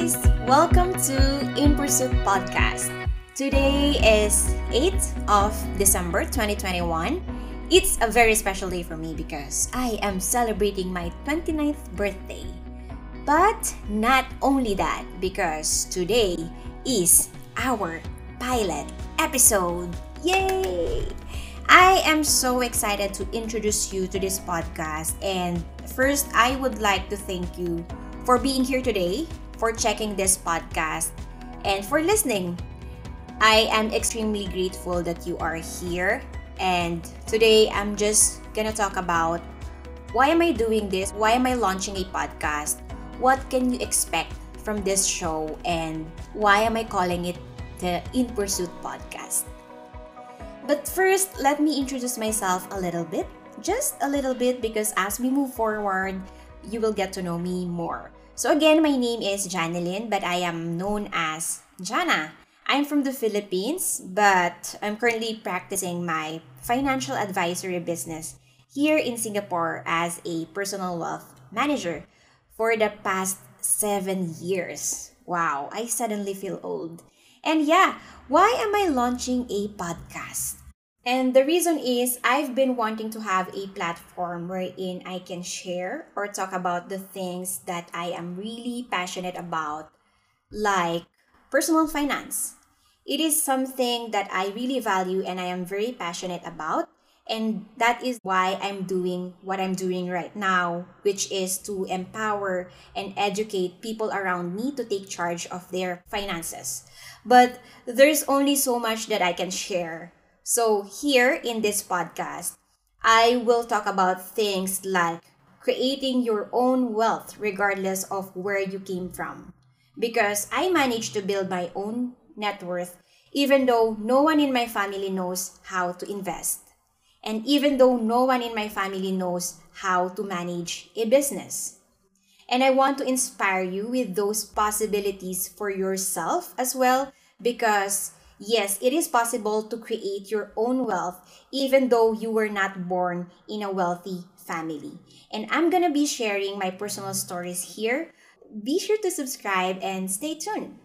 guys! Welcome to In Pursuit Podcast. Today is 8th of December 2021. It's a very special day for me because I am celebrating my 29th birthday. But not only that, because today is our pilot episode. Yay! I am so excited to introduce you to this podcast. And first, I would like to thank you for being here today, for checking this podcast, and for listening. I am extremely grateful that you are here. And today, I'm just gonna talk about why am I doing this? Why am I launching a podcast? What can you expect from this show? And why am I calling it the In Pursuit podcast? But first, let me introduce myself a little bit. Just a little bit because as we move forward, you will get to know me more. So again, my name is Janilyn, but I am known as Jana. I'm from the Philippines, but I'm currently practicing my financial advisory business here in Singapore as a personal wealth manager for the past seven years. Wow, I suddenly feel old. And yeah, why am I launching a podcast? And the reason is I've been wanting to have a platform wherein I can share or talk about the things that I am really passionate about, like personal finance. It is something that I really value and I am very passionate about. And that is why I'm doing what I'm doing right now, which is to empower and educate people around me to take charge of their finances. But there's only so much that I can share so, here in this podcast, I will talk about things like creating your own wealth regardless of where you came from. Because I managed to build my own net worth even though no one in my family knows how to invest. And even though no one in my family knows how to manage a business. And I want to inspire you with those possibilities for yourself as well because Yes, it is possible to create your own wealth even though you were not born in a wealthy family. And I'm going to be sharing my personal stories here. Be sure to subscribe and stay tuned.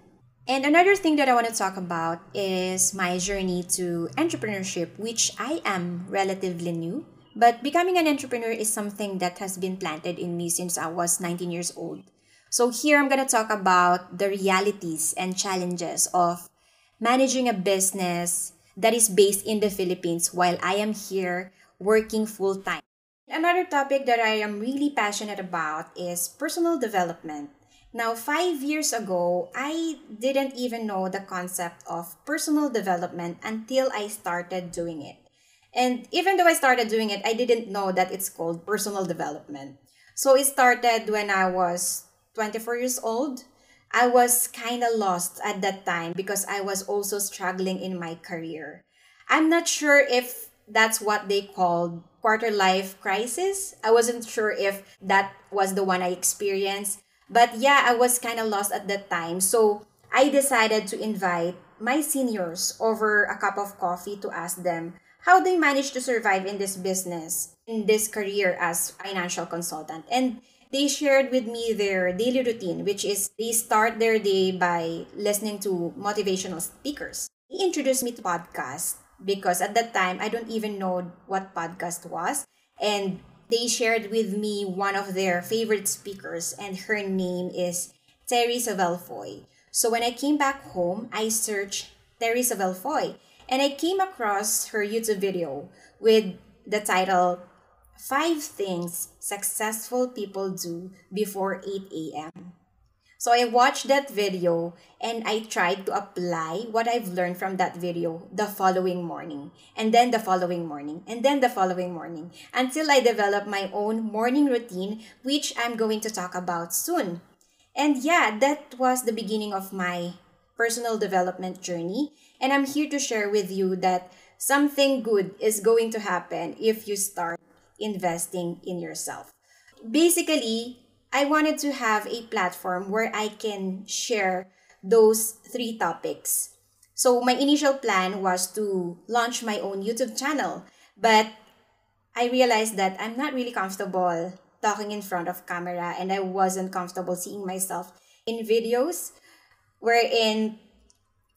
And another thing that I want to talk about is my journey to entrepreneurship, which I am relatively new. But becoming an entrepreneur is something that has been planted in me since I was 19 years old. So, here I'm going to talk about the realities and challenges of managing a business that is based in the Philippines while I am here working full time. Another topic that I am really passionate about is personal development. Now, five years ago, I didn't even know the concept of personal development until I started doing it. And even though I started doing it, I didn't know that it's called personal development. So it started when I was 24 years old I was kind of lost at that time because I was also struggling in my career. I'm not sure if that's what they called quarter life crisis. I wasn't sure if that was the one I experienced. But yeah, I was kind of lost at that time. So I decided to invite my seniors over a cup of coffee to ask them how they managed to survive in this business, in this career as financial consultant. And they shared with me their daily routine, which is they start their day by listening to motivational speakers. He introduced me to podcast because at that time I don't even know what podcast was. And they shared with me one of their favorite speakers, and her name is Terri Savelle Foy. So when I came back home, I searched Terri Savelle Foy and I came across her YouTube video with the title Five things successful people do before 8 a.m. So I watched that video and I tried to apply what I've learned from that video the following morning, and then the following morning, and then the following morning, until I developed my own morning routine, which I'm going to talk about soon. And yeah, that was the beginning of my personal development journey. And I'm here to share with you that something good is going to happen if you start investing in yourself. Basically, I wanted to have a platform where I can share those three topics. So, my initial plan was to launch my own YouTube channel, but I realized that I'm not really comfortable talking in front of camera and I wasn't comfortable seeing myself in videos, wherein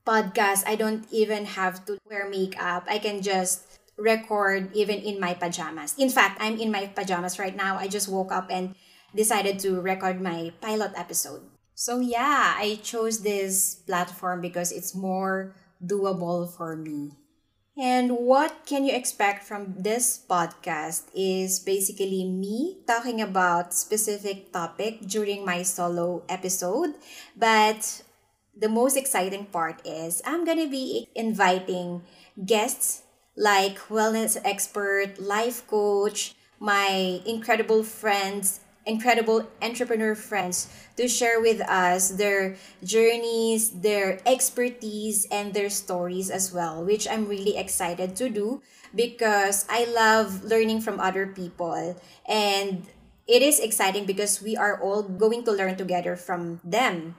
podcast, I don't even have to wear makeup. I can just record even in my pajamas. In fact, I'm in my pajamas right now. I just woke up and decided to record my pilot episode. So, yeah, I chose this platform because it's more doable for me. And what can you expect from this podcast is basically me talking about specific topic during my solo episode, but the most exciting part is I'm going to be inviting guests like wellness expert, life coach, my incredible friends, incredible entrepreneur friends to share with us their journeys, their expertise, and their stories as well, which I'm really excited to do because I love learning from other people. And it is exciting because we are all going to learn together from them.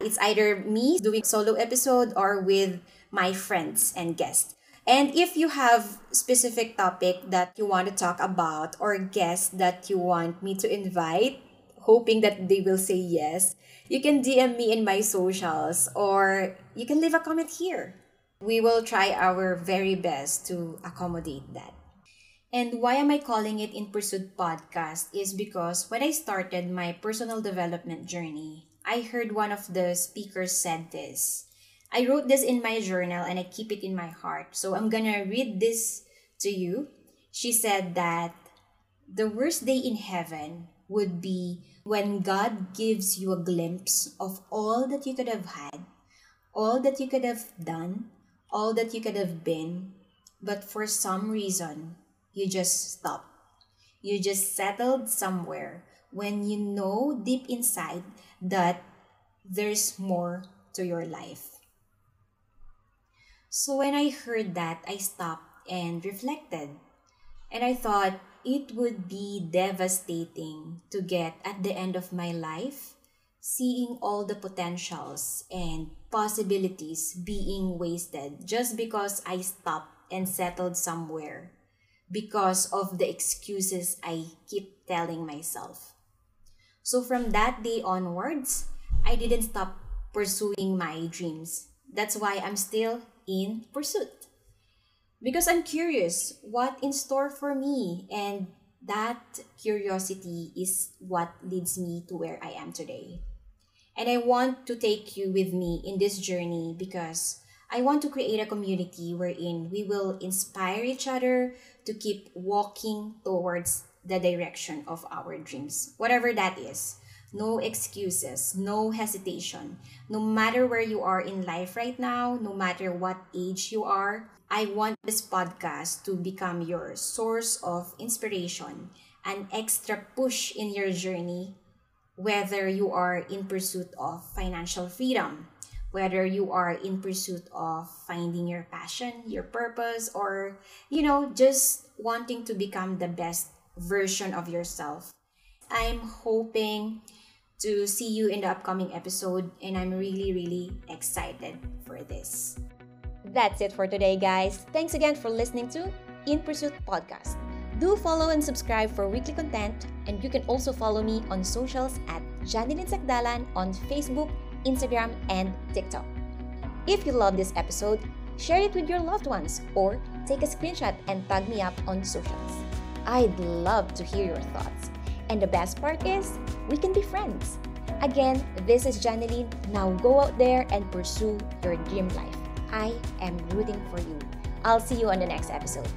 It's either me doing solo episode or with my friends and guests. And if you have specific topic that you want to talk about or guests that you want me to invite, hoping that they will say yes, you can DM me in my socials or you can leave a comment here. We will try our very best to accommodate that. And why am I calling it In Pursuit Podcast is because when I started my personal development journey, I heard one of the speakers said this I wrote this in my journal and I keep it in my heart. So I'm gonna read this to you. She said that the worst day in heaven would be when God gives you a glimpse of all that you could have had, all that you could have done, all that you could have been, but for some reason, you just stop. You just settled somewhere when you know deep inside that there's more to your life. So when I heard that, I stopped and reflected. And I thought it would be devastating to get at the end of my life seeing all the potentials and possibilities being wasted just because I stopped and settled somewhere because of the excuses I keep telling myself. So from that day onwards, I didn't stop pursuing my dreams. That's why I'm still in pursuit. Because I'm curious what in store for me and that curiosity is what leads me to where I am today. And I want to take you with me in this journey because I want to create a community wherein we will inspire each other to keep walking towards the direction of our dreams, whatever that is. No excuses, no hesitation. No matter where you are in life right now, no matter what age you are, I want this podcast to become your source of inspiration, an extra push in your journey, whether you are in pursuit of financial freedom, whether you are in pursuit of finding your passion, your purpose, or, you know, just wanting to become the best version of yourself. I'm hoping to see you in the upcoming episode, and I'm really, really excited for this. That's it for today, guys. Thanks again for listening to In Pursuit Podcast. Do follow and subscribe for weekly content, and you can also follow me on socials at Janilyn Sacdalan on Facebook, Instagram, and TikTok. If you love this episode, share it with your loved ones or take a screenshot and tag me up on socials. I'd love to hear your thoughts. And the best part is, we can be friends. Again, this is Janilyn. Now go out there and pursue your dream life. I am rooting for you. I'll see you on the next episode.